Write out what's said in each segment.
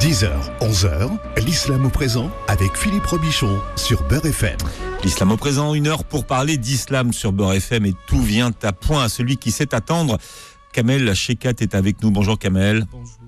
10h, 11h, l'islam au présent avec Philippe Robichon sur Beurre FM. L'islam au présent, une heure pour parler d'islam sur Beurre FM et tout vient à point. Celui qui sait attendre, Kamel Shekat est avec nous. Bonjour Kamel. Bonjour.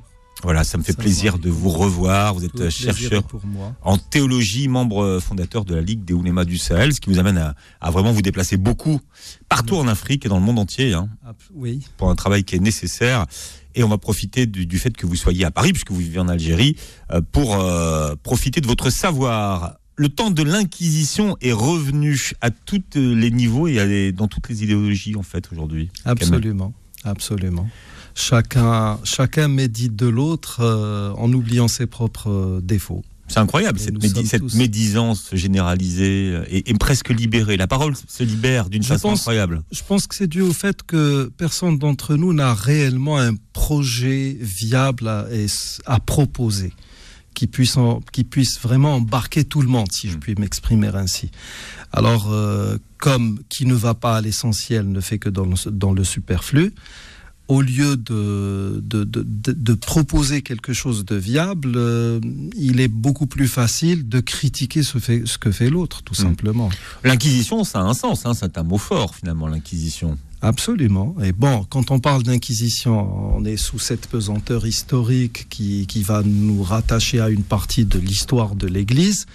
Voilà, ça me fait Ça plaisir de vous revoir. Vous êtes chercheur pour moi. en théologie, membre fondateur de la Ligue des Oulémas du Sahel, ce qui vous amène à, à vraiment vous déplacer beaucoup partout en Afrique et dans le monde entier hein, Oui, pour un travail qui est nécessaire. Et on va profiter du, fait que vous soyez à Paris, puisque vous vivez en Algérie, euh, pour euh, profiter de votre savoir. Le temps de l'Inquisition est revenu à tous les niveaux et dans toutes les idéologies en fait aujourd'hui. absolument, absolument. Chacun, chacun médite de l'autre euh, en oubliant ses propres défauts. C'est incroyable, Et cette, médi- médisance généralisée et, et presque libérée. La parole se libère d'une façon pense- incroyable. Je pense que c'est dû au fait que personne d'entre nous n'a réellement un projet viable à, proposer qui puisse, en- qui puisse vraiment embarquer tout le monde, si je Mm. puis m'exprimer ainsi. Alors, euh, comme qui ne va pas à l'essentiel ne fait que dans le, dans le superflu, au lieu de, de, de, proposer quelque chose de viable, euh, il est beaucoup plus facile de critiquer ce, fait- ce que fait l'autre, tout Mm. simplement. L'inquisition, ça a un sens, hein, c'est un mot fort finalement, l'inquisition. Absolument. Et bon, quand on parle d'inquisition, on est sous cette pesanteur historique qui, qui va nous rattacher à une partie de l'histoire de l'Église.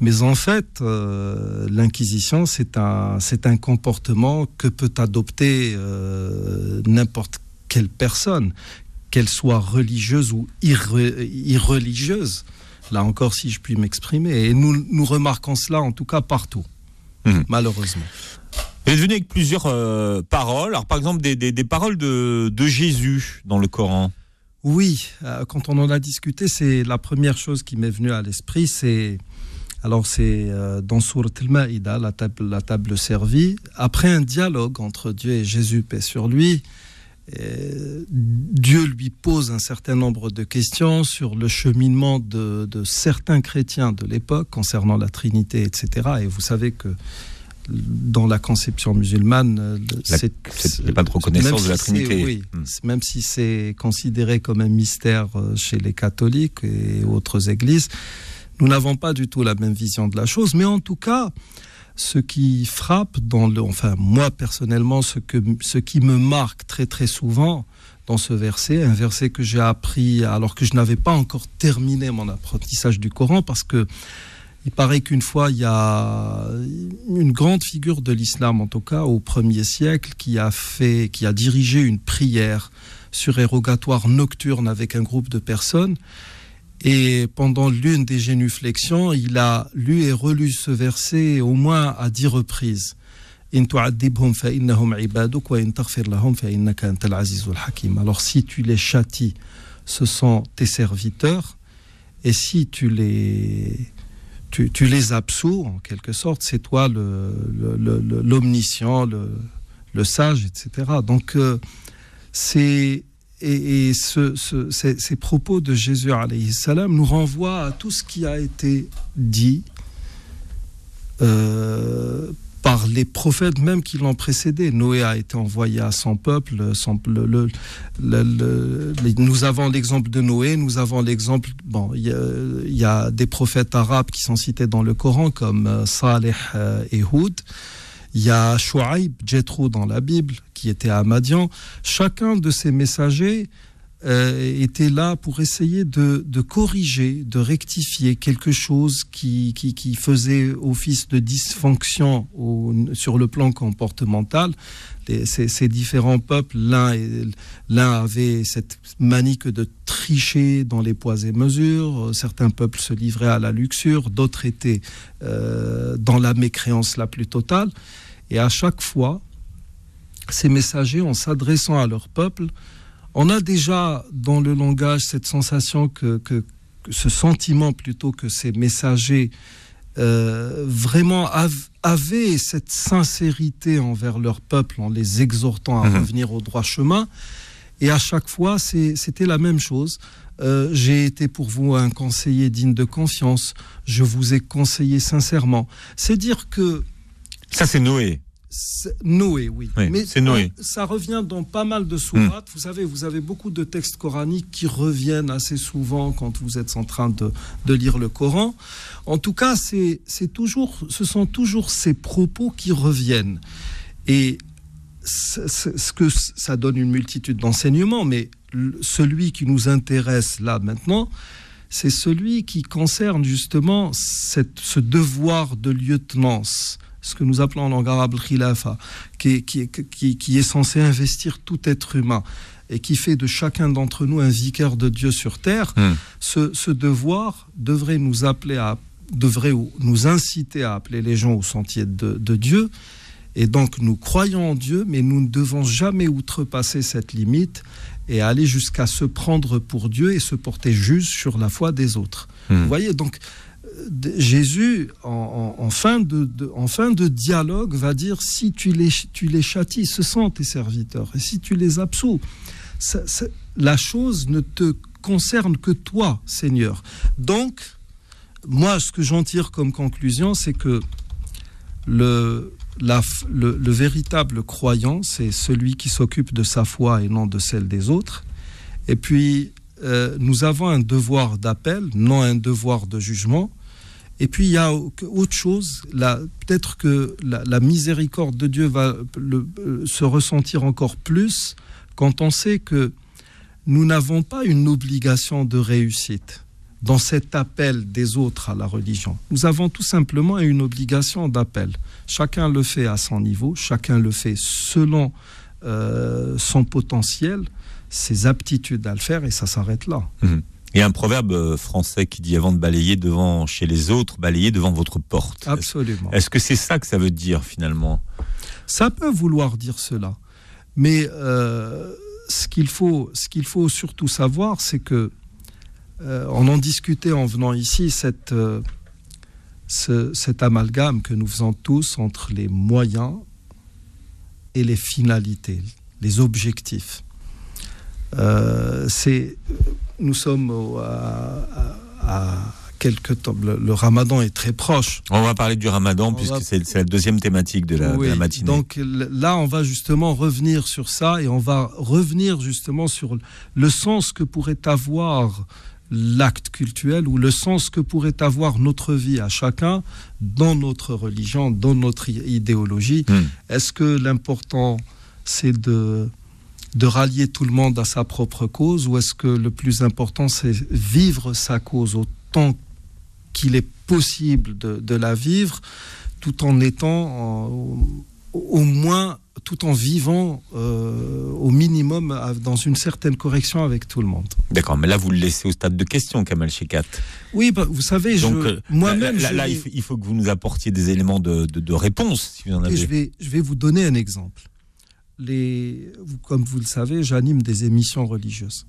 Mais en fait, euh, l'inquisition, c'est un, c'est un comportement que peut adopter euh, n'importe quelle personne, qu'elle soit religieuse ou irre- irreligieuse. Là encore, si je puis m'exprimer. Et nous, nous remarquons cela, en tout cas, partout, Mhm. malheureusement. Vous êtes venu avec plusieurs euh, paroles. Alors, par exemple, des, des- des paroles de, de Jésus dans le Coran. Oui, euh, quand on en a discuté, c'est la première chose qui m'est venue à l'esprit, c'est alors c'est euh, dans Surat al-Maïda, la table, la table servie, après un dialogue entre Dieu et Jésus, paix sur lui, Dieu lui pose un certain nombre de questions sur le cheminement de, de certains chrétiens de l'époque concernant la Trinité, etc. Et vous savez que dans la conception musulmane, euh, c'est- c'est- il n'y a pas de reconnaissance de la Trinité. Oui, Hmm. même si c'est considéré comme un mystère euh, chez les catholiques et autres églises, nous n'avons pas du tout la même vision de la chose. Mais en tout cas, ce qui frappe dans enfin moi personnellement, ce que, ce qui me marque très très souvent dans ce verset, un verset que j'ai appris alors que je n'avais pas encore terminé mon apprentissage du Coran, parce que il paraît qu'une fois, il y a une grande figure de l'islam, en tout cas au premier siècle, qui a fait, qui a dirigé une prière surérogatoire nocturne avec un groupe de personnes. Et pendant l'une des génuflexions, il a lu et relu ce verset au moins à dix reprises. Alors si tu les châties, ce sont tes serviteurs. Et si tu les, tu, les absous, en quelque sorte, c'est toi l'omniscient, le, le sage, etc. Donc, euh, c'est. Et, et ce- ce- ces, propos de Jésus salam nous renvoient à tout ce qui a été dit euh, par les prophètes même qui l'ont précédé. Noé a été envoyé à son peuple. Nous avons l'exemple de Noé, nous avons l'exemple. Bon, il y, y a des prophètes arabes qui sont cités dans le Coran comme euh, Saleh euh, et Houd. Il y a Shuaib, Jethro dans la Bible, qui était à Madian. Chacun de ces messagers euh, était là pour essayer de, de corriger, de rectifier quelque chose qui, qui, faisait office de dysfonction sur le plan comportemental. Ces, différents peuples, l'un avait cette manie que de tricher dans les poids et mesures, certains peuples se livraient à la luxure, d'autres étaient euh, dans la mécréance la plus totale. Et à chaque fois, ces messagers, en s'adressant à leur peuple, on a déjà dans le langage cette sensation que, que- que ce sentiment plutôt que ces messagers euh, vraiment av- avaient cette sincérité envers leur peuple en les exhortant à Mhm. revenir au droit chemin. Et à chaque fois, c'était la même chose. Euh, J'ai été pour vous un conseiller digne de confiance. Je vous ai conseillé sincèrement. C'est dire que Ça, c'est Noé. Noé, oui. Mais c'est Noé. Ça revient dans pas mal de sourates. Vous savez, vous avez beaucoup de textes coraniques qui reviennent assez souvent quand vous êtes en train de, de lire le Coran. En tout cas, c'est toujours, ce sont toujours ces propos qui reviennent. Et ce que ça donne une multitude d'enseignements, mais celui qui nous intéresse là maintenant, c'est celui qui concerne justement cette, ce devoir de lieutenance, ce que nous appelons en langue arabe le khilafa, qui, qui, qui, qui, est censé investir tout être humain et qui fait de chacun d'entre nous un vicaire de Dieu sur terre. Hmm. Ce, ce, devoir devrait nous appeler à devrait nous inciter à appeler les gens au sentier de, de Dieu et donc nous croyons en Dieu, mais nous ne devons jamais outrepasser cette limite et aller jusqu'à se prendre pour Dieu et se porter juste sur la foi des autres. Hmm. Vous voyez, donc Jésus, en, fin de, dialogue, va dire si tu les, châties, ce sont tes serviteurs, et si tu les absous, la chose ne te concerne que toi, Seigneur. Donc, moi, ce que j'en tire comme conclusion, c'est que le, véritable croyant, c'est celui qui s'occupe de sa foi et non de celle des autres. Et puis, euh, nous avons un devoir d'appel, non un devoir de jugement. Et puis, il y a autre chose. Peut-être que la, miséricorde de Dieu va euh, se ressentir encore plus quand on sait que nous n'avons pas une obligation de réussite dans cet appel des autres à la religion. Nous avons tout simplement une obligation d'appel. Chacun le fait à son niveau, chacun le fait selon euh, son potentiel, ses aptitudes à le faire, et ça s'arrête là. Mmh. Il y a un proverbe euh, français qui dit avant de balayer devant chez les autres, balayer devant votre porte. Absolument. Est-ce que c'est ça que ça veut dire finalement? Ça peut vouloir dire cela, mais euh, ce qu'il faut, ce qu'il faut surtout savoir, c'est que euh, on en discutait en venant ici, cette, euh, ce, cet amalgame que nous faisons tous entre les moyens et les finalités, les objectifs. Euh, c'est, nous sommes au, à, à, à, quelques temps. Le, le, ramadan est très proche. On va parler du ramadan on puisque va... c'est la deuxième thématique de la, oui, de la, matinée. Donc là, on va justement revenir sur ça et on va revenir justement sur le sens que pourrait avoir l'acte cultuel ou le sens que pourrait avoir notre vie à chacun dans notre religion, dans notre idéologie. Hmm. Mm. Est-ce que l'important, c'est de, de rallier tout le monde à sa propre cause ou est-ce que le plus important, c'est vivre sa cause autant qu'il est possible de, de, la vivre tout en étant en, au moins tout en vivant euh, au minimum dans une certaine correction avec tout le monde? D'accord, mais là vous le laissez au stade de question, Kamal Shekat. Oui, bah, vous savez, euh, moi-même... Là, là, là, il, faut, il, faut, que vous nous apportiez des éléments de, de, de réponse, si vous en avez. Et je, vais, je vais vous donner un exemple. Les, comme vous le savez, j'anime des émissions religieuses.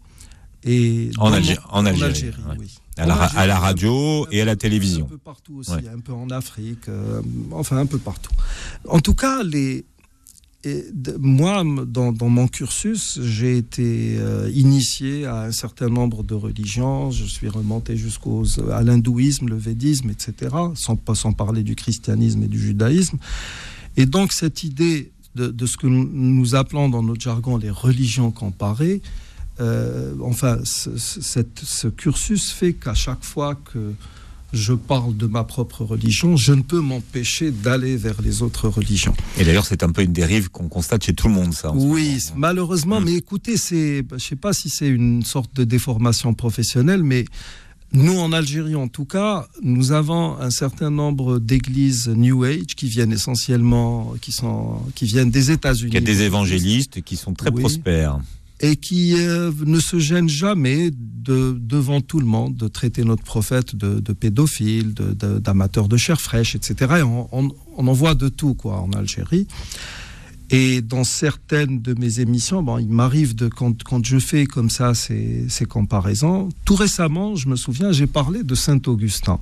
Et en, Algérie, en, Algérie, en Algérie ouais. oui. À la, à la, radio et à la télévision. Un peu partout aussi, ouais. un peu en Afrique, euh, enfin un peu partout. En tout cas, les, et de, moi, dans, dans, mon cursus, j'ai été euh, initié à un certain nombre de religions. Je suis remonté jusqu'au à l'hindouisme, le védisme, etc., sans parler du christianisme et du judaïsme. Et donc, cette idée de, de ce que nous appelons dans notre jargon les religions comparées, euh, enfin, ce, cette, ce cursus fait qu'à chaque fois que je parle de ma propre religion, je ne peux m'empêcher d'aller vers les autres religions. Et d'ailleurs, c'est un peu une dérive qu'on constate chez tout le monde, ça. Oui, malheureusement, mmh. mais écoutez, c'est, je ne sais pas si c'est une sorte de déformation professionnelle, mais nous, en Algérie, en tout cas, nous avons un certain nombre d'églises New Age qui viennent essentiellement, qui sont, qui viennent des États-Unis. Il y a des évangélistes qui sont très oui. prospères et qui euh, ne se gêne jamais de, devant tout le monde de traiter notre prophète de, de pédophile, d'amateurs de, de, chair fraîche, etc. Et on, on, on, en voit de tout quoi en Algérie. Et dans certaines de mes émissions, bon, il m'arrive de quand, quand je fais comme ça ces, ces comparaisons. Tout récemment, je me souviens, j'ai parlé de Saint Augustin.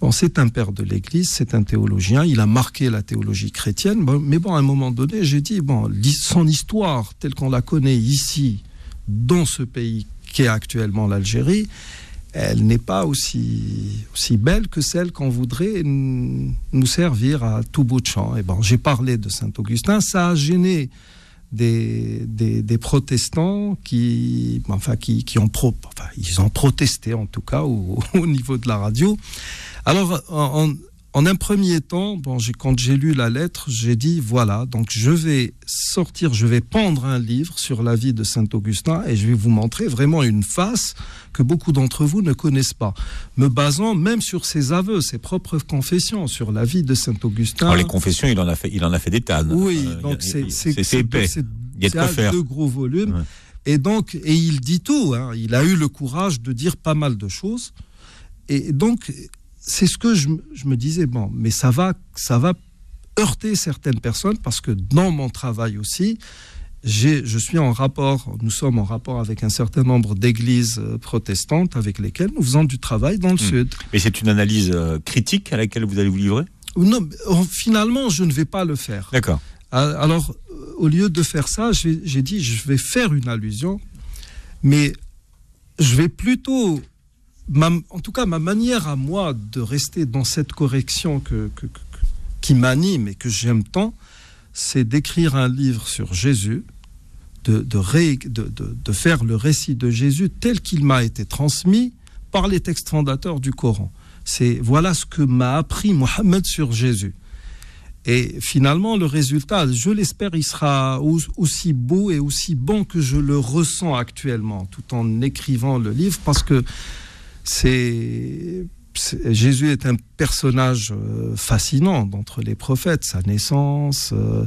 Bon, c'est un père de l'Église, c'est un théologien, il a marqué la théologie chrétienne, mais bon, à un moment donné, j'ai dit, bon, son histoire telle qu'on la connaît ici, dans ce pays qui est actuellement l'Algérie, elle n'est pas aussi, belle que celle qu'on voudrait nous servir à tout bout de champ. Et bon, j'ai parlé de Saint-Augustin, ça a gêné des, protestants qui, enfin, qui, ont, enfin, ils ont protesté en tout cas au, au niveau de la radio. Alors, en un premier temps, bon, quand j'ai lu la lettre, j'ai dit voilà, donc je vais sortir, je vais pendre un livre sur la vie de saint Augustin et je vais vous montrer vraiment une face que beaucoup d'entre vous ne connaissent pas, me basant même sur ses aveux, ses propres confessions sur la vie de saint Augustin. Alors les confessions, il en a fait, il en a fait des tas. Oui, euh, donc c'est épais. Il y a de quoi faire. gros volumes. Et donc, et il dit tout. Hein. Il a eu le courage de dire pas mal de choses. Et donc, c'est ce que je, me disais, bon, mais ça va, ça va heurter certaines personnes parce que dans mon travail aussi, je suis en rapport, nous sommes en rapport avec un certain nombre d'églises euh, protestantes avec lesquelles nous faisons du travail dans le hmm. Sud. Mais c'est une analyse euh, critique à laquelle vous allez vous livrer? Non, oh, finalement, je ne vais pas le faire. D'accord. Ah, alors, euh, au lieu de faire ça, j'ai dit, je vais faire une allusion, mais je vais plutôt en tout cas, ma manière à moi de rester dans cette correction qui m'anime et que j'aime tant, c'est d'écrire un livre sur Jésus, de, de, de, faire le récit de Jésus tel qu'il m'a été transmis par les textes fondateurs du Coran. C'est voilà ce que m'a appris Mohammed sur Jésus. Et finalement, le résultat, je l'espère, il sera aussi beau et aussi bon que je le ressens actuellement, tout en écrivant le livre, parce que c'est Jésus est un personnage euh, fascinant d'entre les prophètes, sa naissance, euh,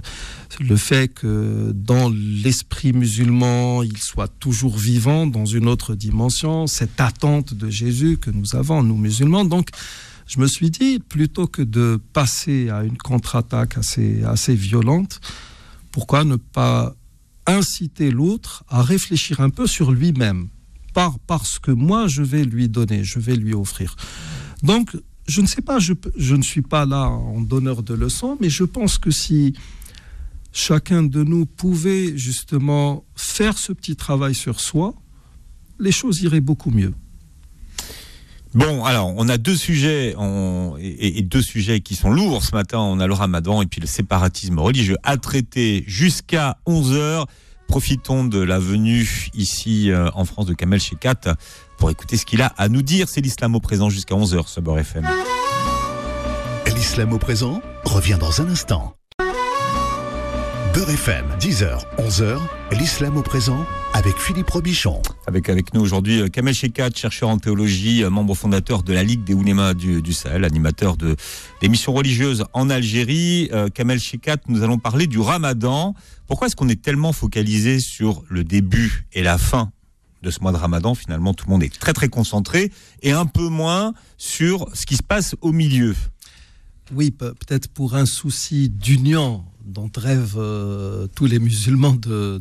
le fait que dans l'esprit musulman, il soit toujours vivant dans une autre dimension, cette attente de Jésus que nous avons, nous musulmans. Donc, je me suis dit, plutôt que de passer à une contre-attaque assez, assez violente, pourquoi ne pas inciter l'autre à réfléchir un peu sur lui-même? Par, parce que moi, je vais lui donner, je vais lui offrir. Donc, je ne sais pas, je, je ne suis pas là en donneur de leçons, mais je pense que si chacun de nous pouvait justement faire ce petit travail sur soi, les choses iraient beaucoup mieux. Bon, alors, on a deux sujets et, et, deux sujets qui sont lourds ce matin. On a le ramadan et puis le séparatisme religieux à traiter jusqu'à 11 heures. Profitons de la venue ici euh, en France de Kamel Shekat pour écouter ce qu'il a à nous dire. C'est l'islam au présent jusqu'à 11h sur Beurre FM. L'islam au présent revient dans un instant. Beurre FM, 10h, 11h, l'islam au présent avec Philippe Robichon. Avec, avec nous aujourd'hui euh, Kamel Shekat, chercheur en théologie, euh, membre fondateur de la Ligue des Ounémas du, du Sahel, animateur de l'émission religieuse en Algérie. Euh, Kamel Shekat, nous allons parler du ramadan. Pourquoi est-ce qu'on est tellement focalisé sur le début et la fin de ce mois de ramadan Finalement, tout le monde est très très concentré et un peu moins sur ce qui se passe au milieu? Oui, peut-être pour un souci d'union dont rêvent tous les musulmans de,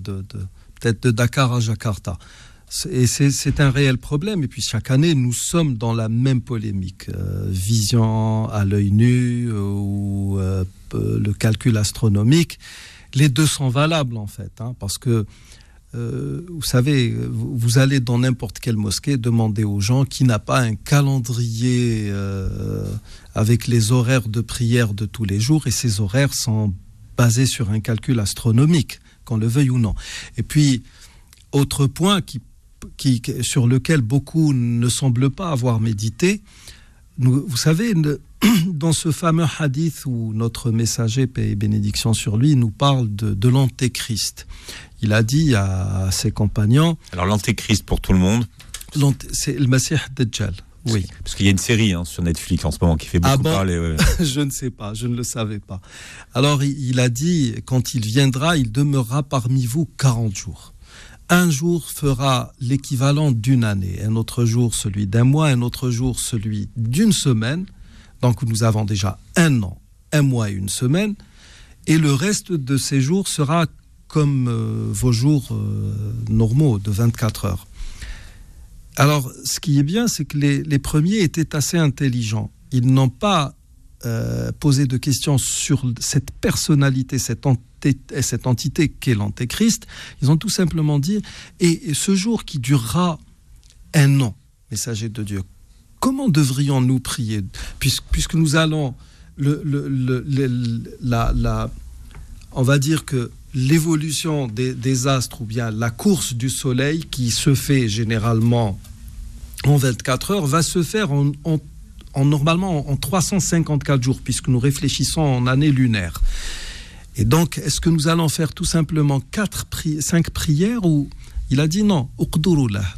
peut-être de Dakar à Jakarta. Et c'est un réel problème. Et puis chaque année, nous sommes dans la même polémique. Euh, vision à l'œil nu euh, ou euh, le calcul astronomique. Les deux sont valables en fait, hein, parce que vous savez, vous allez dans n'importe quelle mosquée demander aux gens qui n'a pas un calendrier avec les horaires de prière de tous les jours, et ces horaires sont basés sur un calcul astronomique qu'on le veuille ou non. Et puis, autre point qui, sur lequel beaucoup ne semblent pas avoir médité, nous, vous savez, dans ce fameux hadith où notre messager, paix et bénédiction sur lui, nous parle de, de l'antéchrist, il a dit à, ses compagnons... Alors l'antéchrist pour tout le monde C'est le Masih Dajjal. Oui. Parce qu'il y a une série hein, sur Netflix en ce moment qui fait beaucoup ah parler. je ne sais pas, je ne le savais pas. Alors il, a dit, quand il viendra, il demeurera parmi vous 40 jours. Un jour fera l'équivalent d'une année, un autre jour celui d'un mois, un autre jour celui d'une semaine. Donc nous avons déjà un an, un mois et une semaine. Et le reste de ces jours sera comme euh, vos jours euh, normaux de 24 heures. Alors, ce qui est bien, c'est que les, premiers étaient assez intelligents. Ils n'ont pas euh, posé de questions sur cette personnalité, cette, cette entité qu'est l'antéchrist. Ils ont tout simplement dit, et, ce jour qui durera un an, messager de Dieu, comment devrions-nous prier? Puisque, puisque nous allons, le, la, la, on va dire que l'évolution des, astres ou bien la course du Soleil qui se fait généralement en 24 heures va se faire en, en, normalement en 354 jours puisque nous réfléchissons en année lunaire. Et donc, est-ce que nous allons faire tout simplement quatre cinq prières ou il a dit non,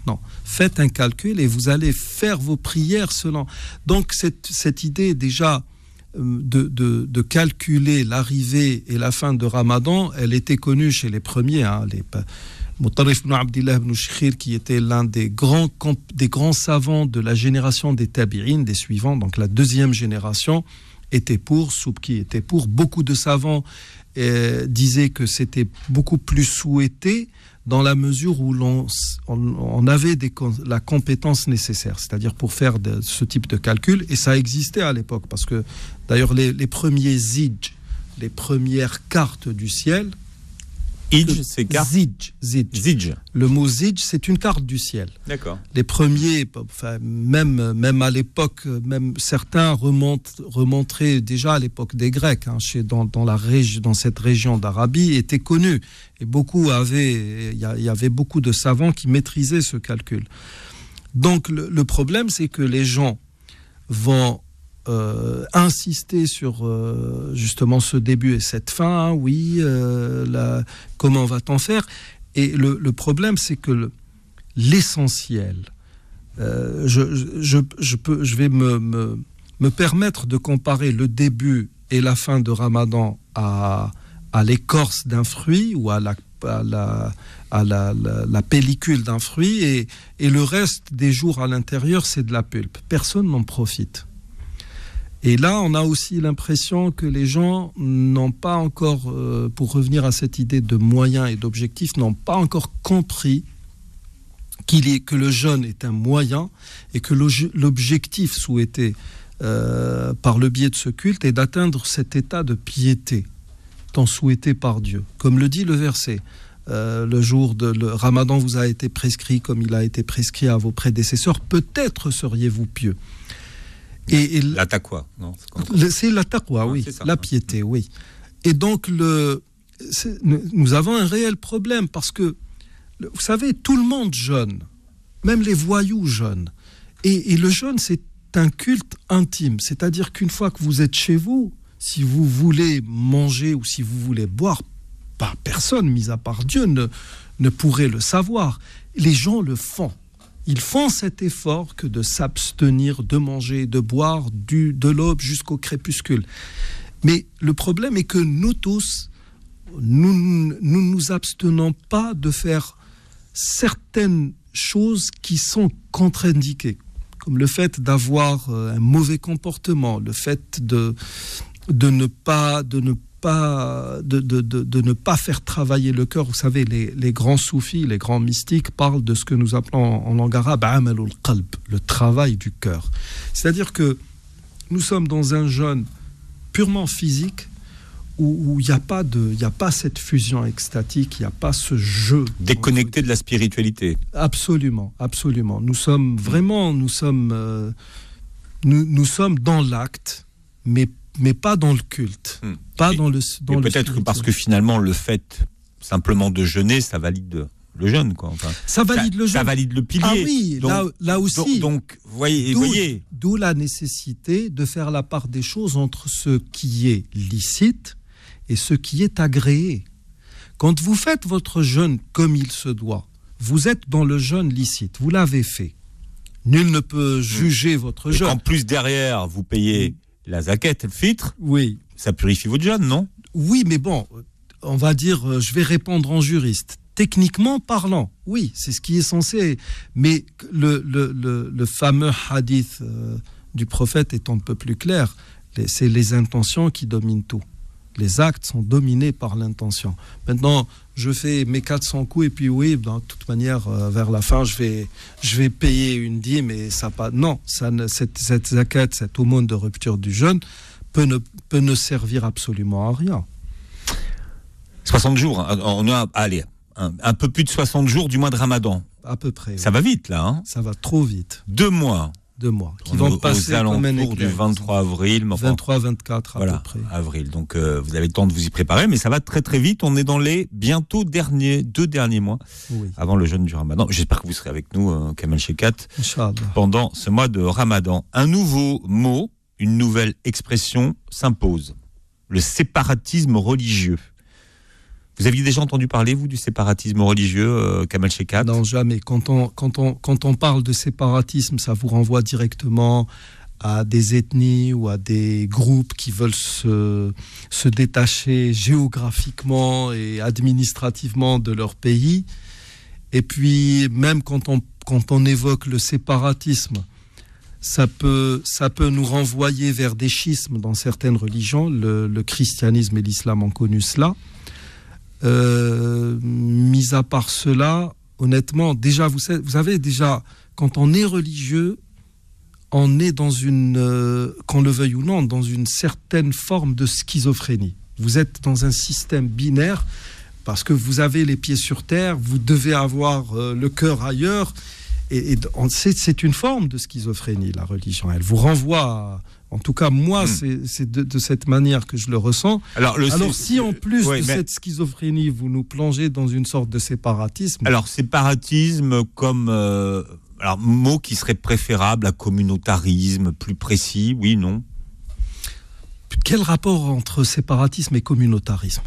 non, faites un calcul et vous allez faire vos prières selon. Donc cette, idée déjà euh, de, de, calculer l'arrivée et la fin de Ramadan, elle était connue chez les premiers, hein, les Moutarif ibn Abdillah ibn qui était l'un des grands, des grands savants de la génération des tabi'in, des suivants, donc la deuxième génération, était pour, Soubki était pour. Beaucoup de savants euh, disaient que c'était beaucoup plus souhaité dans la mesure où l'on on, avait la compétence nécessaire, c'est-à-dire pour faire ce type de calcul, et ça existait à l'époque, parce que d'ailleurs les, les premiers zij, les premières cartes du ciel, c'est carte Zij, Le mot Zij, c'est une carte du ciel. D'accord. Les premiers, enfin, même, même à l'époque, même certains remontent, remonteraient déjà à l'époque des Grecs, hein, chez, dans, dans, la dans cette région d'Arabie, étaient connus. Et beaucoup avaient, il y, avait beaucoup de savants qui maîtrisaient ce calcul. Donc le problème, c'est que les gens vont euh, insister sur euh, justement ce début et cette fin. Hein, oui, euh, comment va-t-on faire? Et le, problème, c'est que l'essentiel, je, vais me, me, permettre de comparer le début et la fin de Ramadan à, à l'écorce d'un fruit ou à la, la, à la, la pellicule d'un fruit et, et le reste des jours à l'intérieur, c'est de la pulpe. Personne n'en profite. Et là, on a aussi l'impression que les gens n'ont pas encore, euh, pour revenir à cette idée de moyens et d'objectifs, n'ont pas encore compris qu'il est, que le jeûne est un moyen et que l'objectif souhaité euh, par le biais de ce culte est d'atteindre cet état de piété tant souhaité par Dieu. Comme le dit le verset, euh, le jour de le Ramadan vous a été prescrit comme il a été prescrit à vos prédécesseurs, peut-être seriez-vous pieux. Et, la taqwa, non C'est la taqwa, oui. la piété, oui. Et donc, le, nous avons un réel problème parce que, vous savez, tout le monde jeûne, même les voyous jeûnent. Et, le jeûne, c'est un culte intime. C'est-à-dire qu'une fois que vous êtes chez vous, si vous voulez manger ou si vous voulez boire, pas personne, mis à part Dieu, ne, ne pourrait le savoir. Les gens le font ils font cet effort que de s'abstenir de manger, de boire du, de l'aube jusqu'au crépuscule. Mais le problème est que nous tous, nous ne nous, nous abstenons pas de faire certaines choses qui sont contre-indiquées, comme le fait d'avoir euh, un mauvais comportement, le fait de, de ne pas, de ne pas, de, de, de, ne pas faire travailler le cœur. Vous savez, les, les, grands soufis, les grands mystiques parlent de ce que nous appelons en langue arabe le travail du cœur. C'est-à-dire que nous sommes dans un jeûne purement physique où il n'y a, pas de, a pas cette fusion extatique, il n'y a pas ce jeu. Déconnecté de la spiritualité. Absolument, absolument. Nous sommes vraiment, nous sommes, euh, nous, nous sommes dans l'acte, mais mais pas dans le culte, hmm. pas dans le. Dans peut-être parce que finalement le fait simplement de jeûner, ça valide le jeûne, quoi. Enfin, ça valide le jeûne. Ça valide le pilier. Ah oui, là, aussi. Donc, voyez, voyez. D'où la nécessité de faire la part des choses entre ce qui est licite et ce qui est agréé. Quand vous faites votre jeûne comme il se doit, vous êtes dans le jeûne licite, vous l'avez fait. Nul ne peut hmm. juger votre jeûne. En plus derrière, vous payez la zaquette, le filtre, oui. ça purifie votre jeûne, non? Oui, mais bon, on va dire, euh, je vais répondre en juriste. Techniquement parlant, oui, c'est ce qui est censé. Mais le, le, fameux hadith euh, du prophète est un peu plus clair. C'est les intentions qui dominent tout. Les actes sont dominés par l'intention. Maintenant, je fais mes 400 coups et puis oui, de toute manière, euh, vers la fin, je vais, je vais payer une dîme et ça pas. Non, ça ne, cette, cette zakat, cette aumône de rupture du jeûne peut ne, peut ne servir absolument à rien. 60 jours, hein. on a, allez, un, peu plus de 60 jours du mois de Ramadan. À peu près. Ça va vite là. Hein ça va trop vite. Deux mois. Deux mois. Qui vont passer aux alentours du 23 avril. 23, 24 à voilà, peu près. Avril. Donc euh, vous avez le temps de vous y préparer, mais ça va très très vite. On est dans les bientôt derniers, deux derniers mois avant le jeûne du Ramadan. J'espère que vous serez avec nous, euh, Kamel Shekat, pendant ce mois de Ramadan. Un nouveau mot, une nouvelle expression s'impose. Le séparatisme religieux. Vous aviez déjà entendu parler, vous, du séparatisme religieux, euh, Kamal Shekat Non, jamais. Quand on, quand, on, quand on parle de séparatisme, ça vous renvoie directement à des ethnies ou à des groupes qui veulent se, se détacher géographiquement et administrativement de leur pays. Et puis, même quand on, quand on évoque le séparatisme, ça peut, ça peut nous renvoyer vers des schismes dans certaines religions. Le, le christianisme et l'islam ont connu cela. Euh, mis à part cela, honnêtement, déjà, vous, savez, vous déjà, quand on est religieux, on est dans une, euh, qu'on le veuille ou non, dans une certaine forme de schizophrénie. Vous êtes dans un système binaire parce que vous avez les pieds sur terre, vous devez avoir euh, le cœur ailleurs. Et, et c'est une forme de schizophrénie, la religion. Elle vous renvoie en tout cas, moi, hmm. c'est de, cette manière que je le ressens. Alors, si en plus de cette schizophrénie, vous nous plongez dans une sorte de séparatisme. Alors, séparatisme comme. Euh, alors, mot qui serait préférable à communautarisme, plus précis, oui, non Quel rapport entre séparatisme et communautarisme?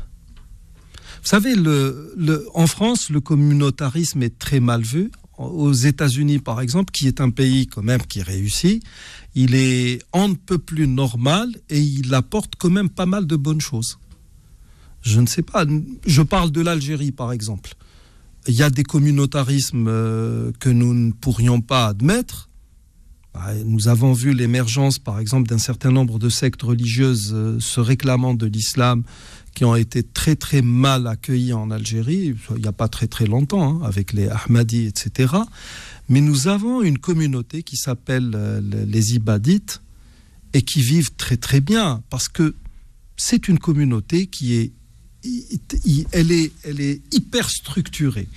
Vous savez, le, en France, le communautarisme est très mal vu aux États-Unis, par exemple, qui est un pays quand même qui réussit, il est on ne peut plus normal et il apporte quand même pas mal de bonnes choses. Je ne sais pas. Je parle de l'Algérie, par exemple. Il y a des communautarismes euh, que nous ne pourrions pas admettre. Bah, nous avons vu l'émergence, par exemple, d'un certain nombre de sectes religieuses euh, se réclamant de l'islam qui ont été très très mal accueillis en Algérie, il n'y a pas très très longtemps, hein, avec les Ahmadis, etc. Mais nous avons une communauté qui s'appelle euh, les Ibadites et qui vivent très très bien parce que c'est une communauté qui est, elle est, elle est hyper structurée.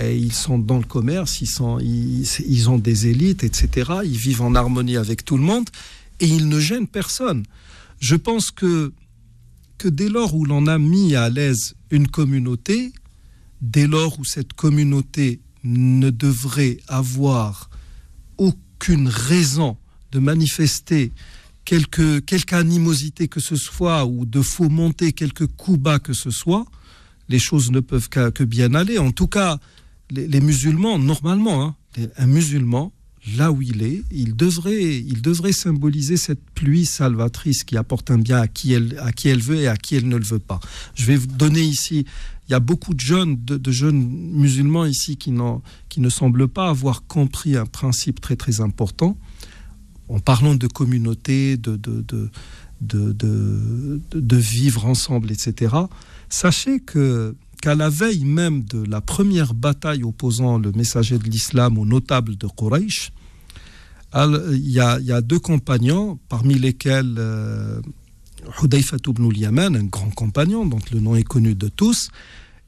Et ils sont dans le commerce, ils, sont, ils, ils ont des élites, etc. Ils vivent en harmonie avec tout le monde et ils ne gênent personne. Je pense que que dès lors où l'on a mis à l'aise une communauté, dès lors où cette communauté ne devrait avoir aucune raison de manifester quelque, animosité que ce soit ou de fomenter quelque coup bas que ce soit, les choses ne peuvent que bien aller. En tout cas, les, musulmans, normalement, hein, un musulman là où il est, il devrait, il devrait symboliser cette pluie salvatrice qui apporte un bien à qui, elle, à qui elle veut et à qui elle ne le veut pas. Je vais vous donner ici, il y a beaucoup de jeunes, de, jeunes musulmans ici qui, qui ne semblent pas avoir compris un principe très très important. En parlant de communauté, de, de, de, de vivre ensemble, etc. Sachez que qu'à la veille même de la première bataille opposant le messager de l'islam aux notables de Quraysh, il y, a, deux compagnons, parmi lesquels euh, Hudayfa ibn al-Yaman, un grand compagnon dont le nom est connu de tous,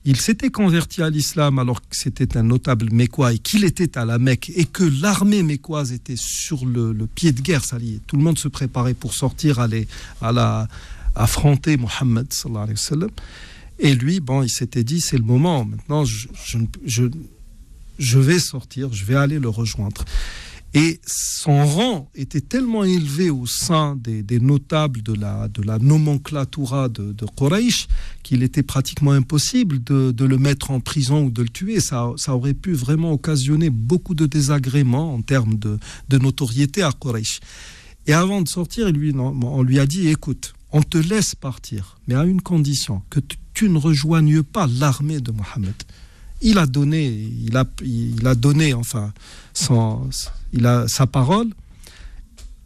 il s'était converti à l'islam alors que c'était un notable mécois et qu'il était à la Mecque et que l'armée mécoise était sur le, pied de guerre, ça tout le monde se préparait pour sortir, aller à la, affronter Mohammed sallallahu. Et lui, bon, il s'était dit, c'est le moment, maintenant, je, vais sortir, je vais aller le rejoindre. Et son rang était tellement élevé au sein des, notables de la, de la nomenclatura de, de qu'il était pratiquement impossible de, le mettre en prison ou de le tuer. Ça, aurait pu vraiment occasionner beaucoup de désagréments en termes de, de notoriété à Quraysh. Et avant de sortir, lui, on lui a dit, écoute, on te laisse partir, mais à une condition, que tu ne rejoignes pas l'armée de Mohammed. Il a donné, il a, il a donné, enfin, son, il a sa parole,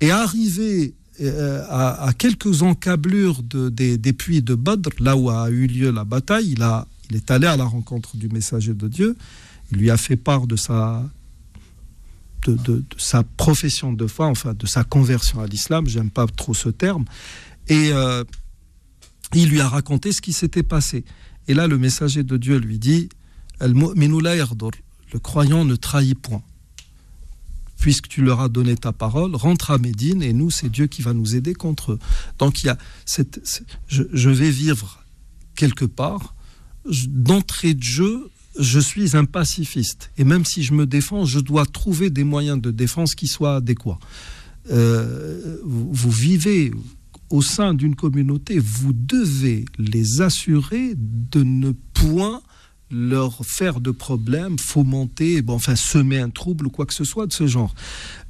et arrivé euh, à, quelques encablures de, des, des, puits de Badr, là où a eu lieu la bataille, il, a, il est allé à la rencontre du messager de Dieu, il lui a fait part de sa, de, de, sa profession de foi, enfin de sa conversion à l'islam, j'aime pas trop ce terme, et euh, il lui a raconté ce qui s'était passé. Et là, le messager de Dieu lui dit, Le croyant ne trahit point. Puisque tu leur as donné ta parole, rentre à Médine et nous, c'est Dieu qui va nous aider contre eux. Donc il y a je, vais vivre quelque part. D'entrée de jeu, je suis un pacifiste. Et même si je me défends, je dois trouver des moyens de défense qui soient adéquats. Euh, vous, vivez au sein d'une communauté, vous devez les assurer de ne point leur faire de problèmes, fomenter, enfin semer un trouble ou quoi que ce soit de ce genre.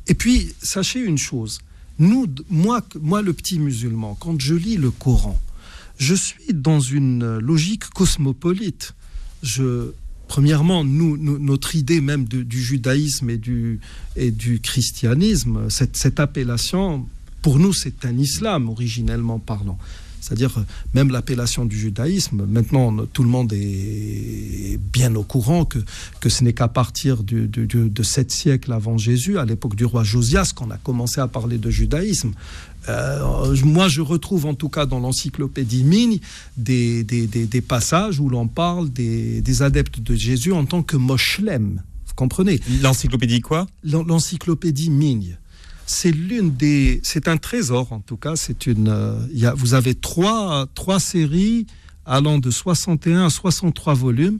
Et puis, sachez une chose, nous, moi, moi le petit musulman, quand je lis le Coran, je suis dans une logique cosmopolite. Premièrement, nous, notre idée même du judaïsme et du, et du christianisme, cette, cette appellation, pour nous, c'est un islam originellement parlant. C'est-à-dire, même l'appellation du judaïsme, maintenant, tout le monde est bien au courant que, que ce n'est qu'à partir du, du, de 7 siècles avant Jésus, à l'époque du roi Josias, qu'on a commencé à parler de judaïsme. Euh, moi, je retrouve en tout cas dans l'encyclopédie Migne des, des, des, des, passages où l'on parle des, des, adeptes de Jésus en tant que moshlem. Vous comprenez? L'encyclopédie quoi? L'encyclopédie Migne. C'est l'une des. C'est un trésor en tout cas. C'est une. Euh, y a, vous avez trois, trois séries allant de 61 à 63 volumes.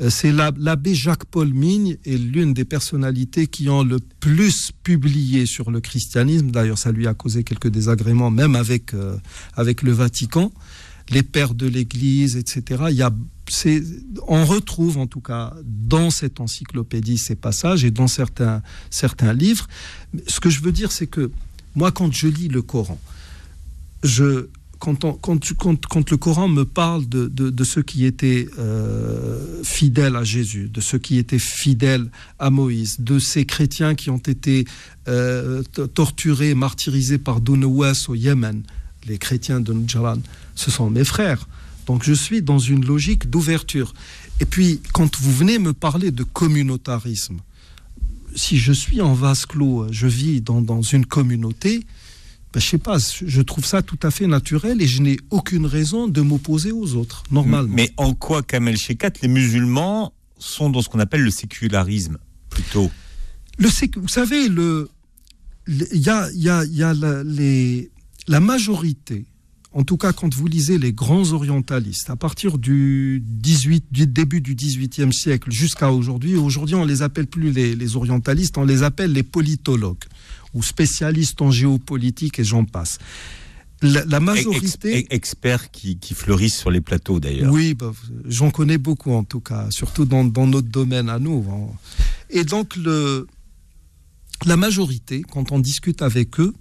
Euh, c'est l'abbé Jacques-Paul Migne est l'une des personnalités qui ont le plus publié sur le christianisme. D'ailleurs, ça lui a causé quelques désagréments, même avec, euh, avec le Vatican, les pères de l'Église, etc. Il y a, on retrouve en tout cas dans cette encyclopédie ces passages et dans certains, certains livres. Ce que je veux dire, c'est que moi, quand je lis le Coran, je, quand, quand, le Coran me parle de, de, ceux qui étaient euh, fidèles à Jésus, de ceux qui étaient fidèles à Moïse, de ces chrétiens qui ont été euh, torturés, martyrisés par Dunouas au Yémen, les chrétiens de Njaran, ce sont mes frères. Donc je suis dans une logique d'ouverture. Et puis, quand vous venez me parler de communautarisme, si je suis en vase clos, je vis dans, dans une communauté, ben, je sais pas, je trouve ça tout à fait naturel et je n'ai aucune raison de m'opposer aux autres, normalement. Mais en quoi, Kamel Shekat, les musulmans sont dans ce qu'on appelle le sécularisme, plutôt? Le Vous savez, le il y a, y a, y a la, les, la majorité, en tout cas quand vous lisez les grands orientalistes, à partir du, 18, du début du XVIIIe siècle jusqu'à aujourd'hui, aujourd'hui on les appelle plus les, les orientalistes, on les appelle les politologues ou spécialistes en géopolitique et j'en passe. La, la majorité. Ex, experts qui, qui, fleurissent sur les plateaux d'ailleurs. Oui, bah, j'en connais beaucoup en tout cas, surtout dans, dans notre domaine à nous. Et donc, le, la majorité, quand on discute avec eux,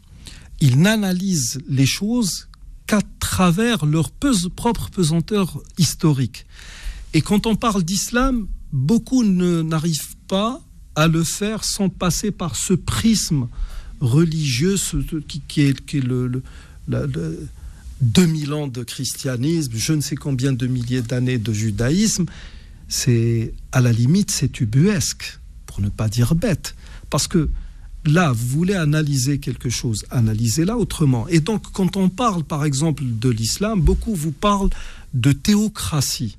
ils n'analysent les choses qu'à travers leur propre pesanteur historique. Et quand on parle d'islam, beaucoup n'arrivent pas à le faire sans passer par ce prisme religieux qui, est, le, le, le 2000 ans de christianisme, je ne sais combien de milliers d'années de judaïsme, c'est à la limite c'est ubuesque, pour ne pas dire bête, parce que là vous voulez analyser quelque chose, analysez-la autrement. Et donc quand on parle par exemple de l'islam, beaucoup vous parlent de théocratie.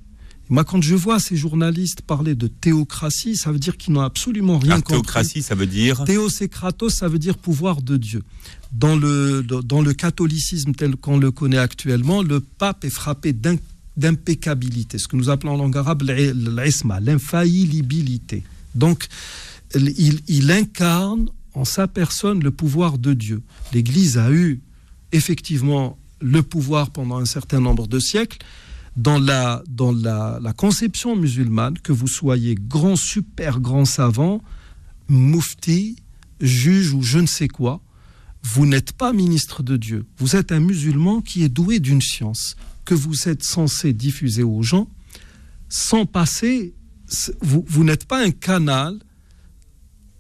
Moi, quand je vois ces journalistes parler de théocratie, ça veut dire qu'ils n'ont absolument rien compris. Théocratie, ça veut dire Théos et Kratos, ça veut dire pouvoir de Dieu. Dans le, dans le catholicisme tel qu'on le connaît actuellement, le pape est frappé d'impeccabilité, ce que nous appelons en langue arabe l'infaillibilité. Donc, il, il incarne en sa personne le pouvoir de Dieu. L'Église a eu effectivement le pouvoir pendant un certain nombre de siècles, dans la, dans la, conception musulmane, que vous soyez grand, super grand savant, moufti, juge ou je ne sais quoi, vous n'êtes pas ministre de Dieu. Vous êtes un musulman qui est doué d'une science que vous êtes censé diffuser aux gens sans passer. Vous, vous n'êtes pas un canal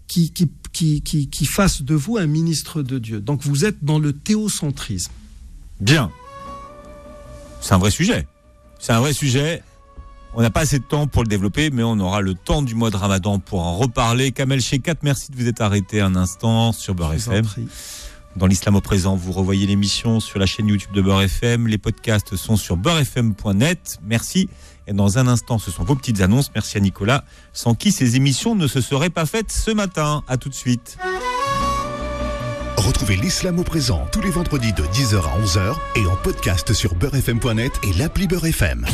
qui, qui, qui, qui, qui fasse de vous un ministre de Dieu. Donc vous êtes dans le théocentrisme. Bien. C'est un vrai sujet. C'est un vrai sujet. On n'a pas assez de temps pour le développer, mais on aura le temps du mois de Ramadan pour en reparler. Kamel Shekat, merci de vous être arrêté un instant sur Beurre FM. Dans l'islam au présent, vous revoyez l'émission sur la chaîne YouTube de Beurre FM. Les podcasts sont sur beurrefm.net. Merci Et dans un instant, ce sont vos petites annonces. Merci à Nicolas, sans qui ces émissions ne se seraient pas faites ce matin. À tout de suite. Retrouvez l'islam au présent tous les vendredis de 10h à 11h et en podcast sur beurrefm.net et l'appli Beurrefm.